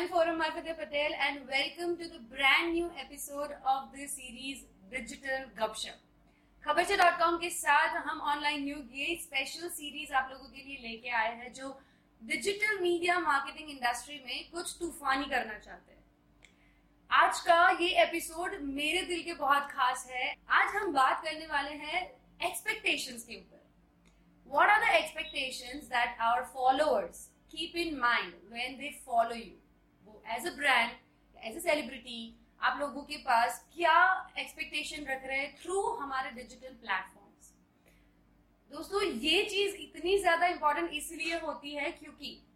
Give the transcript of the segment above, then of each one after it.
am Forum Marfate Patel and welcome to the brand new episode of this series Digital Gupshup. Khabarche dot com के साथ हम online news ये special series आप लोगों के लिए लेके आए हैं, जो डिजिटल मीडिया मार्केटिंग इंडस्ट्री में कुछ तूफानी करना चाहते हैं। आज का ये एपिसोड मेरे दिल के बहुत खास है। आज हम बात करने वाले हैं एक्सपेक्टेशंस के ऊपर। Are the expectations that our followers keep in mind when they follow you वो as a brand as a celebrity आप लोगों के पास क्या एक्सपेक्टेशन रख रहे हैं थ्रू हमारे डिजिटल प्लेटफॉर्म्स दोस्तों, ये चीज़ इतनी ज़्यादा इंपॉर्टेंट इसलिए होती है क्योंकि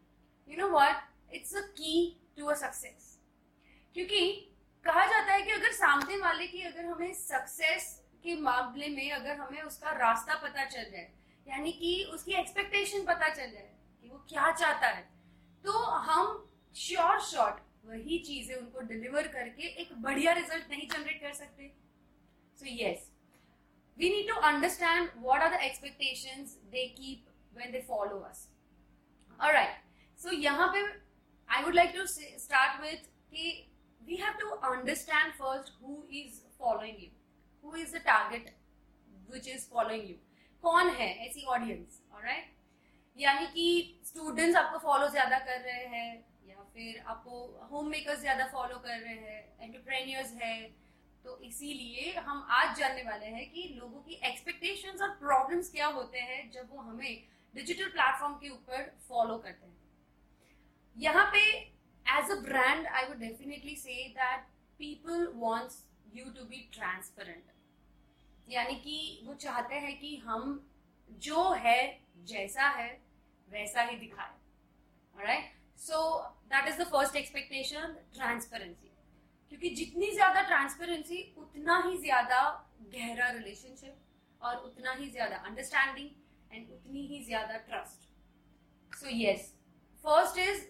you know what it's a key to a success क्योंकि कहा जाता है कि अगर सामने वाले की अगर हमें सक्सेस के मामले में अगर हमें उसका रास्ता पता चल जाए, यानी कि उसकी एक्सपेक्टेशन पता चल जाए कि वो क्या चाहता है तो हम श्योर शॉर्ट वही चीज़ें उनको डिलीवर करके एक बढ़िया रिज़ल्ट नहीं जनरेट कर सकते। So yes we need to understand what are the expectations they keep when they follow us alright so यहाँ पे I would like to start with कि we have to understand first who is following you who is the target which is following you कौन है ऐसी audience alright यानी कि students आपको follow ज़्यादा कर रहे हैं या फिर आपको होम मेकर्स ज़्यादा फॉलो कर रहे हैं एंटरप्रेन्योर्स है तो इसीलिए हम आज जानने वाले हैं कि लोगों की एक्सपेक्टेशंस और प्रॉब्लम्स क्या होते हैं जब वो हमें डिजिटल प्लेटफॉर्म के ऊपर फॉलो करते हैं। यहाँ पे as a brand I would definitely say that people wants you to be transparent यानी कि वो चाहते हैं कि हम जो है, जैसा है, वैसा ही दिखाए। Right so that is the first expectation transparency क्योंकि जितनी ज़्यादा ट्रांसपेरेंसी उतना ही ज़्यादा गहरा रिलेशनशिप और उतना ही ज़्यादा अंडरस्टैंडिंग एंड उतनी ही ज़्यादा trust so yes first is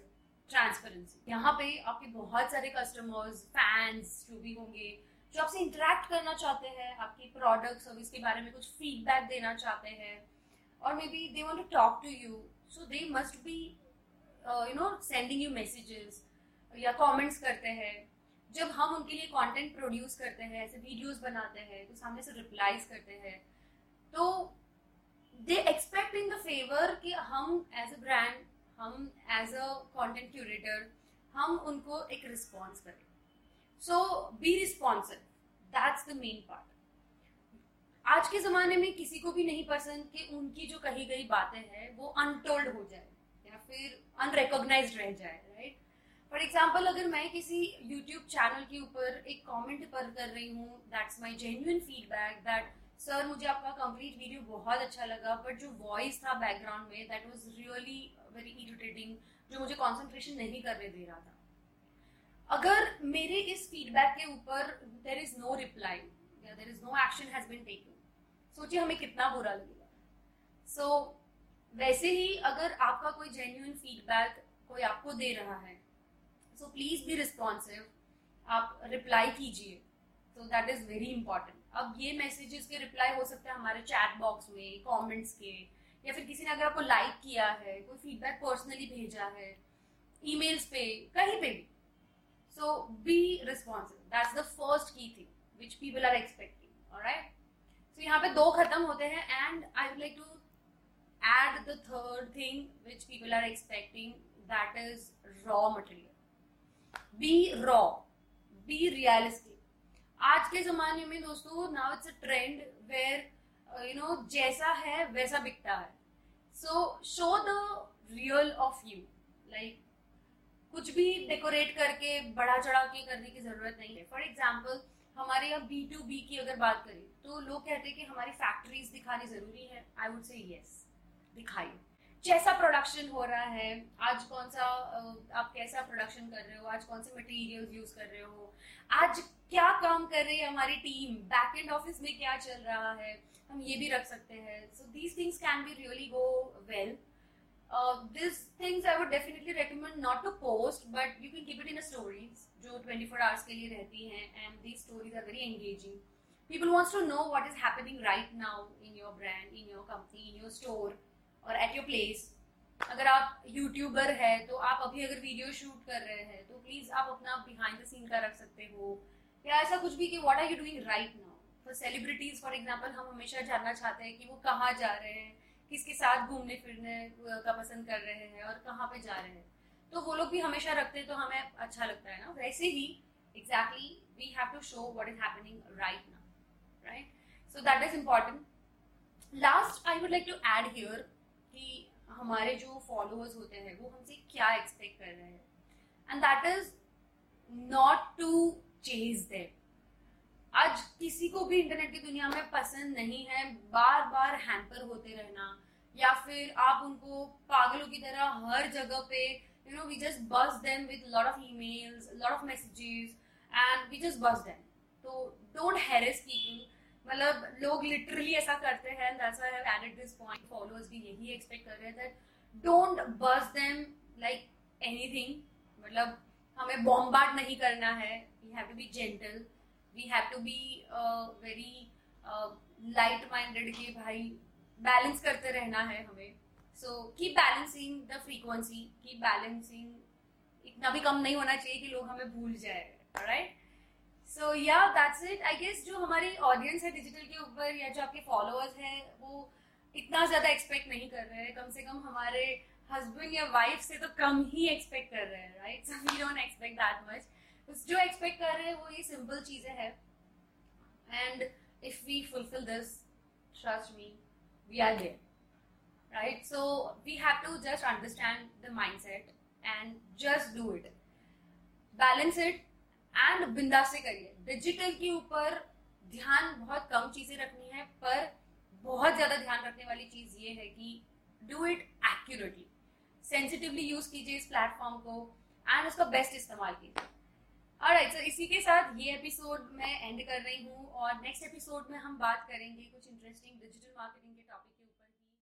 transparency यहाँ पे आपके बहुत सारे कस्टमर्स फैंस जो भी होंगे, जो आपसे इंटरेक्ट करना चाहते हैं, आपकी प्रोडक्ट सर्विस के बारे में कुछ फीडबैक देना चाहते हैं, और maybe they want to talk to you so they must be you know sending you messages या कमेंट्स करते हैं। जब हम उनके लिए कंटेंट प्रोड्यूस करते हैं, ऐसे वीडियोस बनाते हैं तो सामने से रिप्लाईज करते हैं तो they expect in the favour कि हम एज अ ब्रांड हम एज अ कंटेंट क्यूरेटर हम उनको एक रिस्पॉन्स करें। So be responsive that's the main part आज के जमाने में किसी को भी नहीं पसंद कि उनकी जो कही गई बातें हैं, वो अनटोल्ड हो जाए। या फिर अनरिकॉग्नाइज रह जाए राइट फॉर एग्ज़ाम्पल अगर मैं किसी यूट्यूब चैनल के ऊपर एक कमेंट पर कर रही हूँ that's my genuine feedback that sir मुझे आपका कंप्लीट वीडियो बहुत अच्छा लगा बट जो वॉइस था बैकग्राउंड में that was really very irritating जो मुझे कंसंट्रेशन नहीं करने दे रहा था. अगर मेरे इस फीडबैक के ऊपर there is no reply there is no action has been taken सोचिए हमें कितना बुरा लगेगा। सो so, वैसे ही अगर आपका कोई जेन्यून फीडबैक कोई आपको दे रहा है सो प्लीज़ बी रिस्पॉन्सिव आप रिप्लाई कीजिए। तो दैट इज़ वेरी इंपॉर्टेंट अब ये मैसेजेस के रिप्लाई हो सकते हैं हमारे चैट बॉक्स में कमेंट्स के, या फिर किसी ने अगर आपको लाइक किया है, कोई फीडबैक पर्सनली भेजा है ईमेल्स पे, कहीं पे भी। So be responsive that's the first key thing which people are expecting alright so यहाँ पे दो खत्म होते हैं and I would like to add the third thing which people are expecting, that is raw material. Be raw. Be realistic. आज के जमाने में दोस्तों now it's a trend where you know जैसा है, वैसा बिकता है। So show the real of you like कुछ भी डेकोरेट करके, बड़ा चढ़ा के करने की ज़रूरत नहीं है। फॉर एग्ज़ाम्पल हमारे यहाँ बी टू बी की अगर बात करें तो लोग कहते हैं कि हमारी फैक्ट्रीज दिखानी ज़रूरी है। आई वुड से यस दिखाइए जैसा प्रोडक्शन हो रहा है, आज कौन सा आप कैसा प्रोडक्शन कर रहे हो, आज कौन से मटेरियल्स यूज़ कर रहे हो, आज क्या काम कर रही है हमारी टीम बैक एंड ऑफ़िस में क्या चल रहा है, हम ये भी रख सकते हैं। So these things can be really go well this things I would definitely recommend not to post but you can keep it in stories जो 24 आवर्स के लिए रहती हैं and these stories are very engaging people wants to know what is happening right now in your brand, in your company, in your store. Or at your place. अगर आप YouTuber है तो आप अभी अगर वीडियो शूट कर रहे हैं तो प्लीज़ आप अपना बिहाइंड द सीन का रख सकते हो। या ऐसा कुछ भी कि what are you doing right now for celebrities for example हम हमेशा जानना चाहते हैं कि वो कहाँ जा रहे हैं, किसके साथ घूमने फिरने का पसंद कर रहे हैं और कहाँ पे जा रहे हैं। तो वो लोग भी हमेशा रखते हैं तो हमें अच्छा लगता है ना। वैसे ही exactly we have to show what is happening right now right so that is important last I would like to add here कि हमारे जो फॉलोअर्स होते हैं, वो हमसे क्या एक्सपेक्ट कर रहे हैं? And that is not to chase them आज किसी को भी इंटरनेट की दुनिया में पसंद नहीं है बार बार हैम्पर होते रहना, या फिर आप उनको पागलों की तरह हर जगह पे we just buzz them with a lot of emails a lot of messages, and we just buzz them. so don't harass people. मतलब लोग लिटरली ऐसा करते हैं that's I have added this point followers भी यही एक्सपेक्ट कर रहे that don't buzz them like anything मतलब हमें बॉम्बार्ड नहीं करना है. We have to be gentle we have to be very light minded कि भाई बैलेंस करते रहना है हमें. So keep balancing the frequency keep balancing इतना भी कम नहीं होना चाहिए कि लोग हमें भूल जाए. राइट सो या दैट्स इट आई गेस जो हमारी ऑडियंस है डिजिटल के ऊपर या जो आपके फॉलोअर्स हैं, वो इतना ज़्यादा एक्सपेक्ट नहीं कर रहे हैं। कम से कम हमारे हस्बैंड या वाइफ से तो कम ही एक्सपेक्ट कर रहे हैं right so we don't expect that much जो एक्सपेक्ट कर रहे हैं, वो ये सिंपल चीज़ें हैं। And if we fulfil this trust me we are there right? So, we have to just understand the mindset and just do it. Balance it and बिंदा से करिए। डिजिटल के ऊपर ध्यान बहुत कम चीज़ें रखनी है, पर बहुत ज़्यादा ध्यान रखने वाली चीज़ ये है कि do it accurately sensitively use कीजिए इस प्लेटफॉर्म को एंड उसका बेस्ट इस्तेमाल कीजिए। ऑलराइट सो इसी के साथ ये एपिसोड मैं एंड कर रही हूँ और नेक्स्ट एपिसोड में हम बात करेंगे कुछ इंटरेस्टिंग डिजिटल मार्केटिंग के टॉपिक